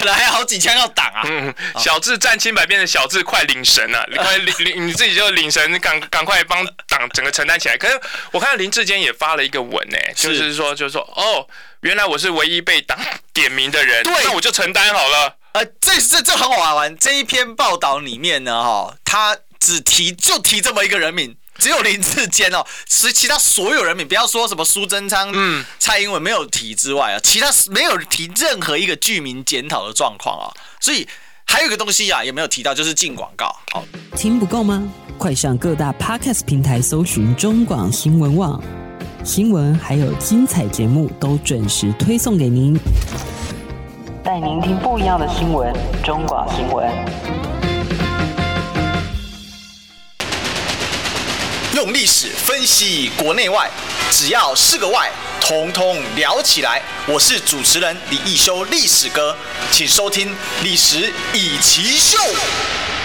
Speaker 1: 可能还有好几枪要挡啊！嗯，
Speaker 2: 小智战清白变成小智快领神了，你快领领你自己就领神，赶赶快帮党整个承担起来。可是我看到林志坚也发了一个文呢，就是说就是说哦，原来我是唯一被党点名的人，对，那我就承担好了。
Speaker 1: 呃，这这这很好玩，这一篇报道里面呢，哈，他只提就提这么一个人名。只有林志坚哦，其其他所有人民不要说什么苏贞昌、嗯、蔡英文没有提之外啊，其他没有提任何一个居民检讨的状况啊，所以还有一个东西啊也没有提到，就是进广告。好，
Speaker 4: 听不够吗？快上各大 Podcast 平台搜寻中广新闻网，新闻还有精彩节目都准时推送给您，带您听不一样的新闻，中广新闻。
Speaker 1: 用历史分析国内外，只要是个“外”，统统聊起来。我是主持人李易修，历史哥，请收听《历史易起秀》。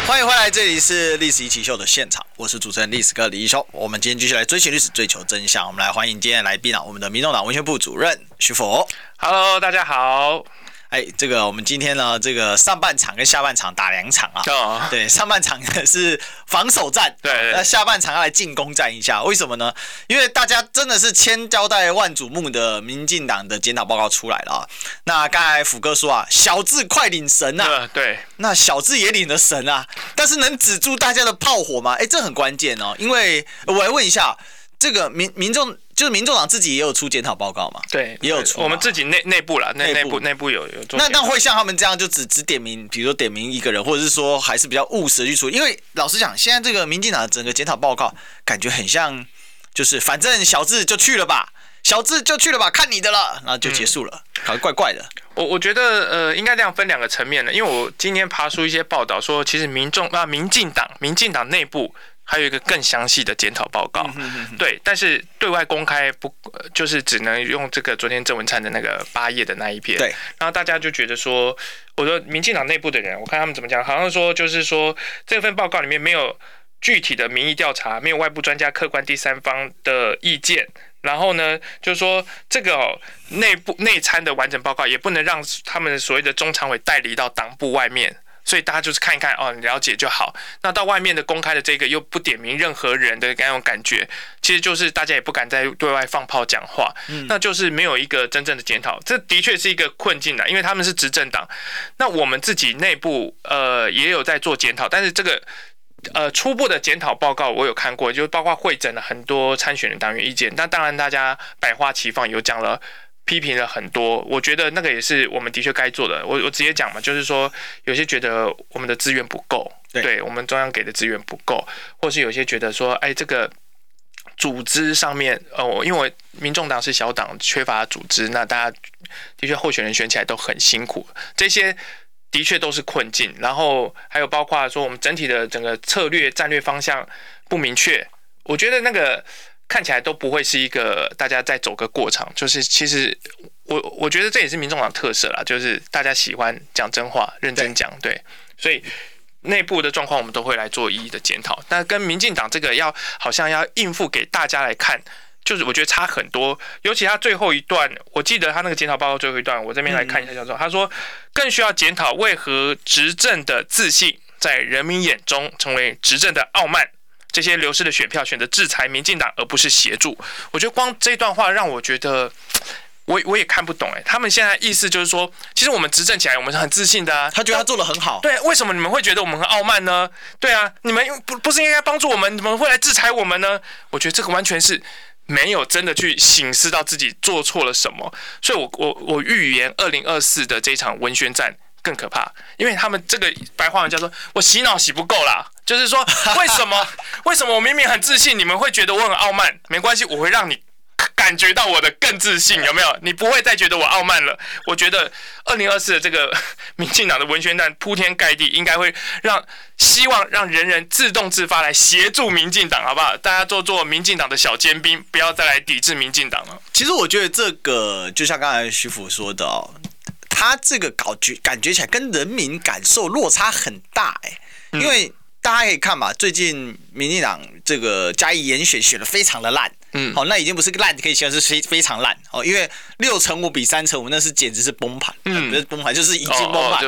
Speaker 1: 欢迎回来，这里是《历史易起秀》的现场，我是主持人历史哥李易修。我们今天继续来追寻历史，追求真相。我们来欢迎今天的来宾啊，我们的民众党文宣部主任徐佛。
Speaker 2: Hello，大家好。
Speaker 1: 哎，这个我们今天呢，这个上半场跟下半场打两场啊。Oh. 对，上半场是防守战，
Speaker 2: 对，
Speaker 1: 那下半场要来进攻战一下。为什么呢？因为大家真的是千交代万瞩目的民进党的检讨报告出来了啊。那刚才福哥说啊，小智快领神啊，
Speaker 2: 对，
Speaker 1: 那小智也领了神啊，但是能止住大家的炮火吗？哎，这很关键哦。因为我来问一下，这个民民众。就是民众党自己也有出检讨报告嘛？
Speaker 2: 对，
Speaker 1: 也有出。
Speaker 2: 我们自己内内部啦，内内部内部有有做。
Speaker 1: 那那会像他们这样，就只只点名，比如说点名一个人，或者是说还是比较务实的去处理。因为老实讲，现在这个民进党的整个检讨报告，感觉很像，就是反正小智就去了吧，小智就去了吧，看你的了，然后就结束了，好像怪怪的。
Speaker 2: 我我觉得呃，应该这样分两个层面的，因为我今天爬出一些报道说，其实民众啊，民进党，民进党内部。还有一个更详细的检讨报告，对，但是对外公开不，就是只能用这个昨天郑文灿的那个八页的那一篇，对，然后大家就觉得说，我说民进党内部的人，我看他们怎么讲，好像说就是说这份报告里面没有具体的民意调查，没有外部专家、客观第三方的意见，然后呢，就是说这个内部内参的完整报告也不能让他们所谓的中常委代理到党部外面。所以大家就是看一看哦，了解就好。那到外面的公开的这个又不点名任何人的那种感觉，其实就是大家也不敢再对外放炮讲话，嗯，那就是没有一个真正的检讨。这的确是一个困境的，因为他们是执政党。那我们自己内部呃也有在做检讨，但是这个呃初步的检讨报告我有看过，就包括会诊了很多参选的党员意见。那当然大家百花齐放，有讲了。批评了很多，我觉得那个也是我们的确该做的。我我直接讲嘛，就是说有些觉得我们的资源不够，对，对我们中央给的资源不够，或是有些觉得说，哎，这个组织上面，呃，我，因为民众党是小党，缺乏组织，那大家的确候选人选起来都很辛苦，这些的确都是困境。然后还有包括说我们整体的整个策略战略方向不明确，我觉得那个。看起来都不会是一个大家在走个过场，就是其实我我觉得这也是民众党特色啦，就是大家喜欢讲真话、认真讲，对，所以内部的状况我们都会来做一一的检讨。但跟民进党这个要好像要应付给大家来看，就是我觉得差很多。尤其他最后一段，我记得他那个检讨报告最后一段，我这边来看一下，叫做他说更需要检讨为何执政的自信在人民眼中成为执政的傲慢。这些流失的选票选择制裁民进党，而不是协助。我觉得光这段话让我觉得，我我也看不懂哎。他们现在意思就是说，其实我们执政起来，我们是很自信的啊。
Speaker 1: 他觉得他做的很好。
Speaker 2: 对，为什么你们会觉得我们很傲慢呢？对啊，你们不不是应该帮助我们，怎么会来制裁我们呢？我觉得这个完全是没有真的去醒思到自己做错了什么。所以我我我预言二零二四的这一场文宣战。更可怕，因为他们这个白话文叫做“我洗脑洗不够啦”，就是说，为什么？为什么我明明很自信，你们会觉得我很傲慢？没关系，我会让你感觉到我的更自信，有没有？你不会再觉得我傲慢了。我觉得二零二四的这个 民进党的文宣弹铺天盖地，应该会让希望让人人自动自发来协助民进党，好不好？大家做做民进党的小尖兵，不要再来抵制民进党了。
Speaker 1: 其实我觉得这个就像刚才徐福说的哦。他这个搞觉感觉起来跟人民感受落差很大哎，因为大家可以看嘛，最近民进党这个嘉义严选选的非常的烂，嗯，好，那已经不是个烂，可以形容是非非常烂哦，因为六成五比三成五，那是简直是崩盘，嗯，不是崩盘就是已经崩盘，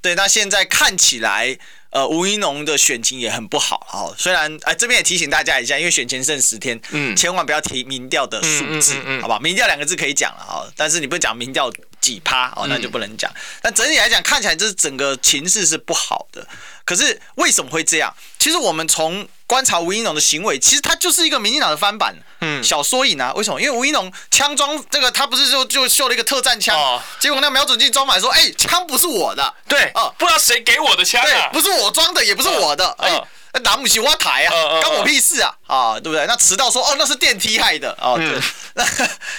Speaker 1: 对，那现在看起来。呃，吴怡农的选情也很不好哦。虽然哎、呃，这边也提醒大家一下，因为选前剩十天，嗯，千万不要提民调的数字，嗯嗯嗯、好吧？民调两个字可以讲了哈，但是你不讲民调几趴哦，那就不能讲。但整体来讲，看起来这整个情势是不好的。可是为什么会这样？其实我们从观察吴怡农的行为，其实他就是一个民进党的翻版，嗯，小缩影啊。为什么？因为吴怡农枪装这个，他不是就就秀了一个特战枪，哦、结果那瞄准镜装满说，哎、欸，枪不是我的，
Speaker 2: 对，哦，不知道谁给我的枪啊，
Speaker 1: 不是我装的，也不是我的，哎、哦，拿不起我台啊，关我屁事啊，啊，对不对？那迟到说，哦，那是电梯害的，哦，对，那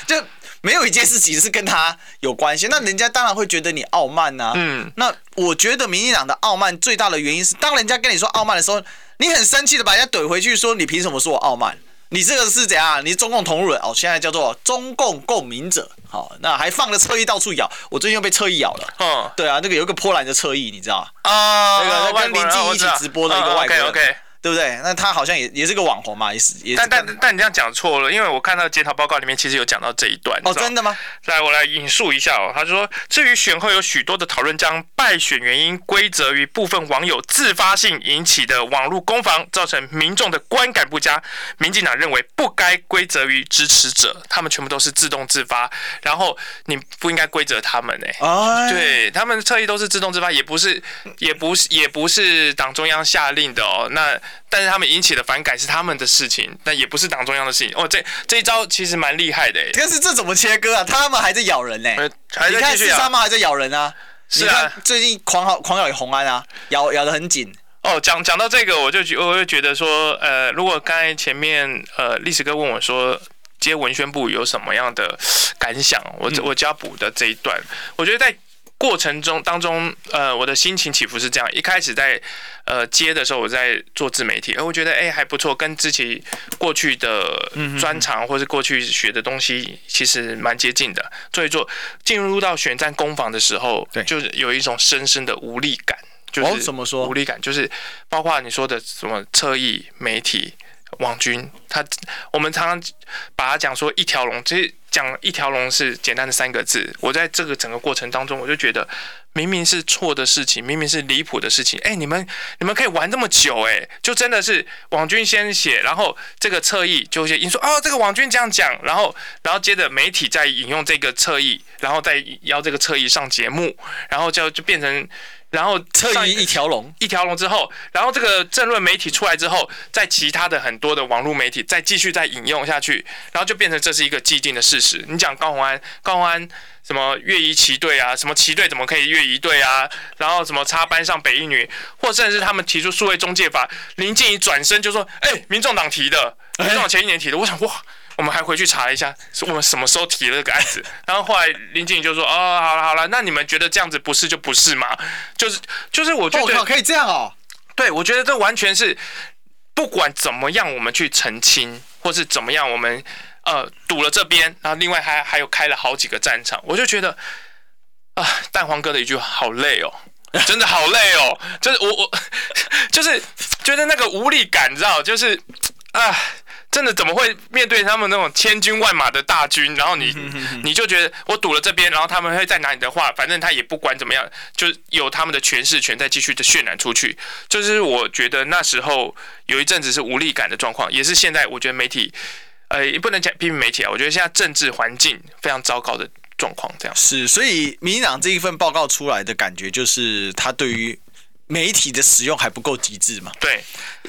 Speaker 1: 就没有一件事情是跟他有关系，那人家当然会觉得你傲慢呐、啊。嗯，那我觉得民进党的傲慢最大的原因是，当人家跟你说傲慢的时候，你很生气的把人家怼回去，说你凭什么说我傲慢？你这个是怎样？你是中共同路人哦，现在叫做中共共鸣者。好，那还放着侧翼到处咬，我最近又被侧翼咬了。嗯，对啊，那个有一个波兰的侧翼，你知道吗？啊，那个跟林静一起直播的一个外国人。对不对？那他好像也也是个网红嘛，也是也是。
Speaker 2: 但但但你这样讲错了，因为我看到检讨报告里面其实有讲到这一段。
Speaker 1: 哦，真的吗？
Speaker 2: 来，我来引述一下哦。他说，至于选后有许多的讨论，将败选原因归责于部分网友自发性引起的网络攻防，造成民众的观感不佳。民进党认为不该归责于支持者，他们全部都是自动自发，然后你不应该归责他们哎。哎。对，他们特意都是自动自发，也不是，也不是，也不是党中央下令的哦。那。但是他们引起的反感是他们的事情，但也不是党中央的事情。哦，这这一招其实蛮厉害的。
Speaker 1: 但是这怎么切割啊？他们还在咬人呢。还在继续咬。他们还在咬人啊。是啊。最近狂咬狂咬红安啊，咬咬得很紧。
Speaker 2: 哦，讲讲到这个，我就觉我就觉得说，呃，如果刚才前面呃历史哥问我说接文宣部有什么样的感想，我我就要补的这一段，我觉得在。过程中当中，呃，我的心情起伏是这样：一开始在呃接的时候，我在做自媒体，而我觉得哎、欸、还不错，跟自己过去的专长或是过去学的东西其实蛮接近的。做一做，进入到选战攻防的时候，对，就是有一种深深的无力感，就是怎么说无力感，就是包括你说的什么侧翼媒体。网军，他我们常常把他讲说一条龙，其实讲一条龙是简单的三个字。我在这个整个过程当中，我就觉得明明是错的事情，明明是离谱的事情，哎，你们你们可以玩这么久，哎，就真的是网军先写，然后这个侧翼就会引说哦，这个网军这样讲，然后然后接着媒体再引用这个侧翼，然后再邀这个侧翼上节目，然后就就变成。然后
Speaker 1: 侧翼一条龙，
Speaker 2: 一条龙之后，然后这个政论媒体出来之后，在其他的很多的网络媒体再继续再引用下去，然后就变成这是一个既定的事实。你讲高虹安，高虹安什么越移旗队啊，什么旗队怎么可以越移队啊？然后什么插班上北一女，或甚至是他们提出数位中介法，林静怡转身就说：“哎，民众党提的，民众党前一年提的。”我想哇。我们还回去查了一下，是我们什么时候提了这个案子？然后后来林静仪就说：“哦，好了好了，那你们觉得这样子不是就不是嘛？就是就是，我觉得、
Speaker 1: 哦、可以这样哦。
Speaker 2: 对，我觉得这完全是不管怎么样，我们去澄清，或是怎么样，我们呃堵了这边，然后另外还还有开了好几个战场，我就觉得啊，蛋黄哥的一句好累哦，真的好累哦，就是我我 就是觉得那个无力感，你知道，就是啊。”真的怎么会面对他们那种千军万马的大军，然后你你就觉得我堵了这边，然后他们会再拿你的话，反正他也不管怎么样，就有他们的权势权再继续的渲染出去。就是我觉得那时候有一阵子是无力感的状况，也是现在我觉得媒体，呃，也不能讲批评媒体啊，我觉得现在政治环境非常糟糕的状况，这样
Speaker 1: 是。所以民进党这一份报告出来的感觉就是他对于。媒体的使用还不够极致嘛？
Speaker 2: 对，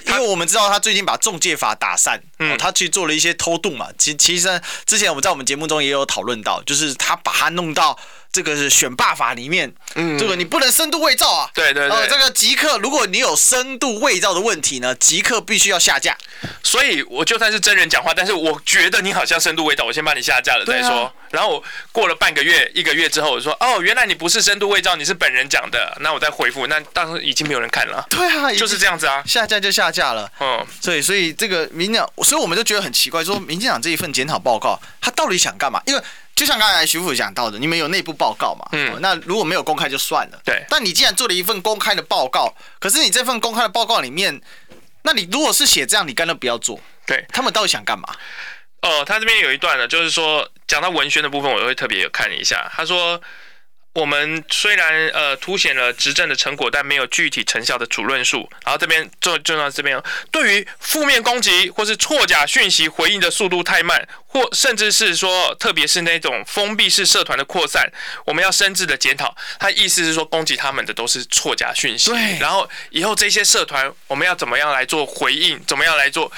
Speaker 1: 因为我们知道他最近把中介法打散，嗯，他去做了一些偷渡嘛。其其实之前我们在我们节目中也有讨论到，就是他把它弄到。这个是选罢法里面，嗯，这个你不能深度伪造啊，
Speaker 2: 对对对，
Speaker 1: 呃，这个即刻，如果你有深度伪造的问题呢，即刻必须要下架。
Speaker 2: 所以我就算是真人讲话，但是我觉得你好像深度伪造，我先把你下架了再说。啊、然后过了半个月、一个月之后，我说哦，原来你不是深度伪造，你是本人讲的，那我再回复，那当时已经没有人看了。
Speaker 1: 对啊，
Speaker 2: 就是这样子啊，
Speaker 1: 下架就下架了。嗯，所以所以这个民进党，所以我们就觉得很奇怪，说民进党这一份检讨报告，他到底想干嘛？因为就像刚才徐副讲到的，你们有内部报告嘛？嗯，那如果没有公开就算了。
Speaker 2: 对。
Speaker 1: 但你既然做了一份公开的报告，可是你这份公开的报告里面，那你如果是写这样，你干脆不要做。
Speaker 2: 对。
Speaker 1: 他们到底想干嘛？
Speaker 2: 哦，他这边有一段呢，就是说讲到文宣的部分，我会特别有看一下。他说。我们虽然呃凸显了执政的成果，但没有具体成效的主论述。然后这边就就到这边，对于负面攻击或是错假讯息回应的速度太慢，或甚至是说，特别是那种封闭式社团的扩散，我们要深致的检讨。他意思是说，攻击他们的都是错假讯息。对。然后以后这些社团，我们要怎么样来做回应？怎么样来做？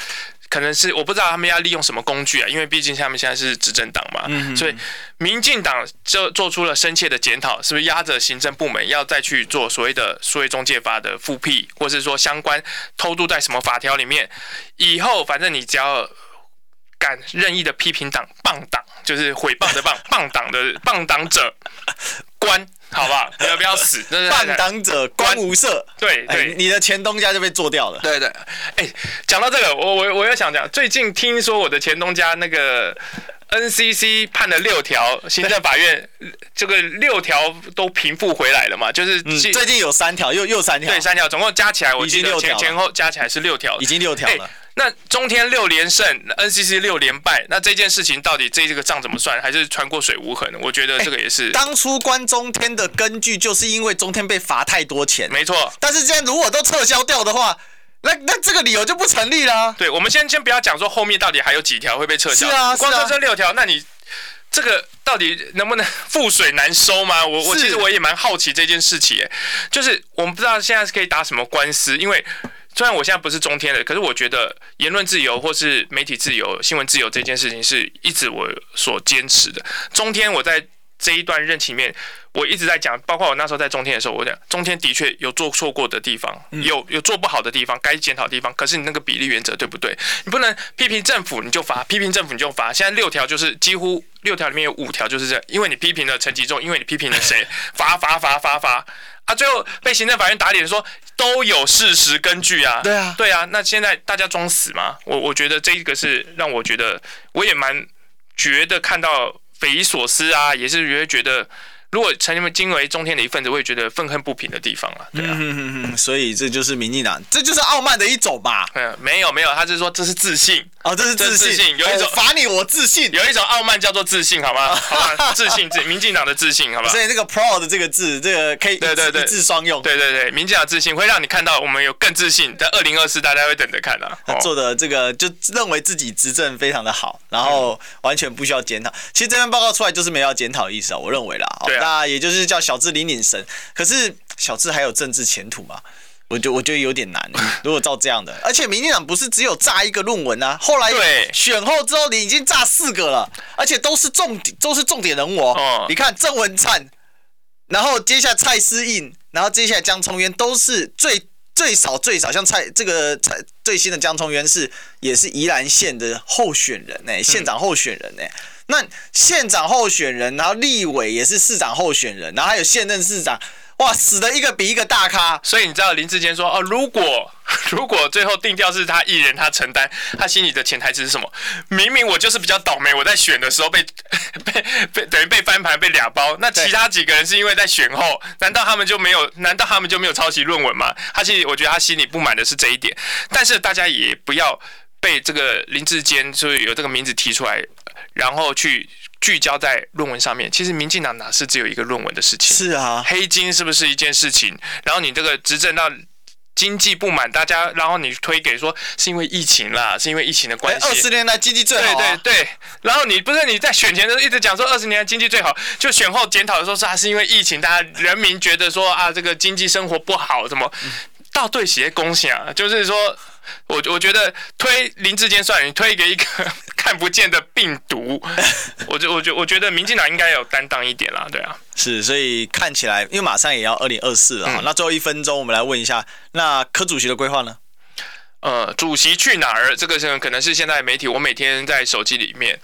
Speaker 2: 可能是我不知道他们要利用什么工具啊，因为毕竟他们现在是执政党嘛，嗯、所以民进党就做出了深切的检讨，是不是压着行政部门要再去做所谓的所谓中介法的复辟，或是说相关偷渡在什么法条里面？以后反正你只要敢任意的批评党棒党，就是毁谤的棒棒党的棒党者关。好不好？不要不要死！
Speaker 1: 半党者官无赦。
Speaker 2: 对对、欸，
Speaker 1: 你的前东家就被做掉了。
Speaker 2: 对对，哎、欸，讲到这个，我我我又想讲，最近听说我的前东家那个 NCC 判了六条，行政法院这个六条都平复回来了嘛？就是、
Speaker 1: 嗯、最近有三条，又又三条，
Speaker 2: 对，三条，总共加起来，我记得前前后加起来是六条，
Speaker 1: 已经六条了。欸
Speaker 2: 那中天六连胜，NCC 六连败，那这件事情到底这这个账怎么算？还是穿过水无痕？我觉得这个也是。
Speaker 1: 欸、当初关中天的根据就是因为中天被罚太多钱，
Speaker 2: 没错。
Speaker 1: 但是现在如果都撤销掉的话，那那这个理由就不成立啦、啊。
Speaker 2: 对，我们先先不要讲说后面到底还有几条会被撤销。
Speaker 1: 是啊，
Speaker 2: 光说这六条，那你这个到底能不能覆水难收吗？我我其实我也蛮好奇这件事情，就是我们不知道现在是可以打什么官司，因为。虽然我现在不是中天的，可是我觉得言论自由或是媒体自由、新闻自由这件事情是一直我所坚持的。中天我在这一段任期里面，我一直在讲，包括我那时候在中天的时候，我讲中天的确有做错过的地方，有有做不好的地方，该检讨的地方。可是你那个比例原则对不对？你不能批评政府你就罚，批评政府你就罚。现在六条就是几乎六条里面有五条就是这样，因为你批评了陈吉仲，因为你批评了谁，罚罚罚罚罚啊！最后被行政法院打脸说。都有事实根据啊，
Speaker 1: 对啊，
Speaker 2: 对啊。那现在大家装死吗？我我觉得这个是让我觉得，我也蛮觉得看到匪夷所思啊，也是觉得觉得。如果曾经为中天的一份子，我也觉得愤恨不平的地方啊，对啊，
Speaker 1: 嗯、所以这就是民进党，这就是傲慢的一种吧？
Speaker 2: 嗯，没有没有，他是说这是自信。
Speaker 1: 哦，这是自信，自信
Speaker 2: 有一种
Speaker 1: 罚你我自信，
Speaker 2: 有一种傲慢叫做自信，好吗？好吧，自信，自民进党的自信，好吧？
Speaker 1: 所以这个 proud 这个字，这个可以对对对。一字双用，
Speaker 2: 对对对，民进党自信会让你看到我们有更自信，在二零二四大家会等着看啊。
Speaker 1: 他做的这个就认为自己执政非常的好，然后完全不需要检讨。其实这份报告出来就是没有要检讨的意思啊，我认为啦，对啊，那也就是叫。小智领领神，可是小智还有政治前途嘛？我觉我觉得有点难。如果照这样的，而且民进党不是只有炸一个论文啊，后来选后之后你已经炸四个了，而且都是重点，都是重点人物哦。你看郑文灿，然后接下来蔡思印，然后接下来江聪渊，都是最最少最少像蔡这个蔡最新的江聪渊是也是宜兰县的候选人呢、欸，县长候选人呢、欸。那县长候选人，然后立委也是市长候选人，然后还有现任市长，哇，死的一个比一个大咖。
Speaker 2: 所以你知道林志坚说哦，如果 如果最后定调是他一人他承担，他心里的潜台词是什么？明明我就是比较倒霉，我在选的时候被 被被等于被翻盘被俩包。那其他几个人是因为在选后，难道他们就没有？难道他们就没有抄袭论文吗？他其实我觉得他心里不满的是这一点。但是大家也不要被这个林志坚就是有这个名字提出来。然后去聚焦在论文上面，其实民进党哪是只有一个论文的事情？
Speaker 1: 是啊，
Speaker 2: 黑金是不是一件事情？然后你这个执政到经济不满，大家然后你推给说是因为疫情啦，是因为疫情的关系。
Speaker 1: 二十年来经济最好，
Speaker 2: 对对对。然后你不是你在选前的时候一直讲说二十年来经济最好，就选后检讨的时候是还是因为疫情，大家人民觉得说啊这个经济生活不好，怎么倒对企业贡献啊？就是说。我我觉得推林志坚算你推给一个看不见的病毒，我觉我觉我觉得民进党应该有担当一点啦，对啊，
Speaker 1: 是，所以看起来因为马上也要二零二四了，嗯，那最后一分钟我们来问一下，那柯主席的规划呢？
Speaker 2: 呃，主席去哪儿？这个是可能是现在媒体，我每天在手机里面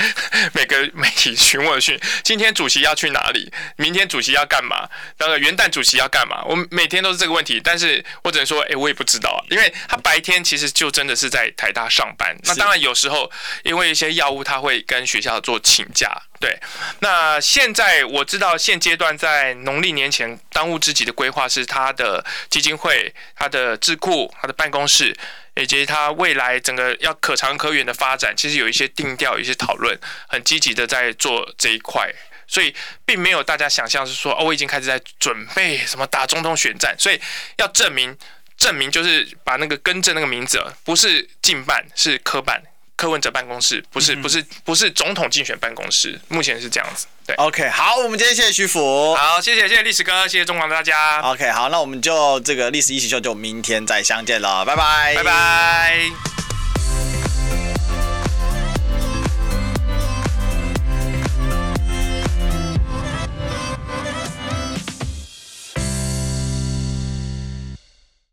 Speaker 2: 每个媒体询问讯，今天主席要去哪里？明天主席要干嘛？那个元旦主席要干嘛？我每天都是这个问题，但是我只能说，哎、欸，我也不知道啊，因为他白天其实就真的是在台大上班。那当然有时候因为一些药物，他会跟学校做请假。对，那现在我知道现阶段在农历年前当务之急的规划是他的基金会、他的智库、他的办公室，以及他未来整个要可长可远的发展，其实有一些定调、有一些讨论，很积极的在做这一块，所以并没有大家想象是说哦，我已经开始在准备什么打总统选战，所以要证明证明就是把那个更正那个名字，不是竞办，是科办。柯文哲办公室不是不是不是总统竞选办公室，目前是这样子。对
Speaker 1: ，OK，好，我们今天谢谢徐福，
Speaker 2: 好，谢谢谢谢历史哥，谢谢中广大家。
Speaker 1: OK，好，那我们就这个历史一起秀就明天再相见了，拜拜，
Speaker 2: 拜拜。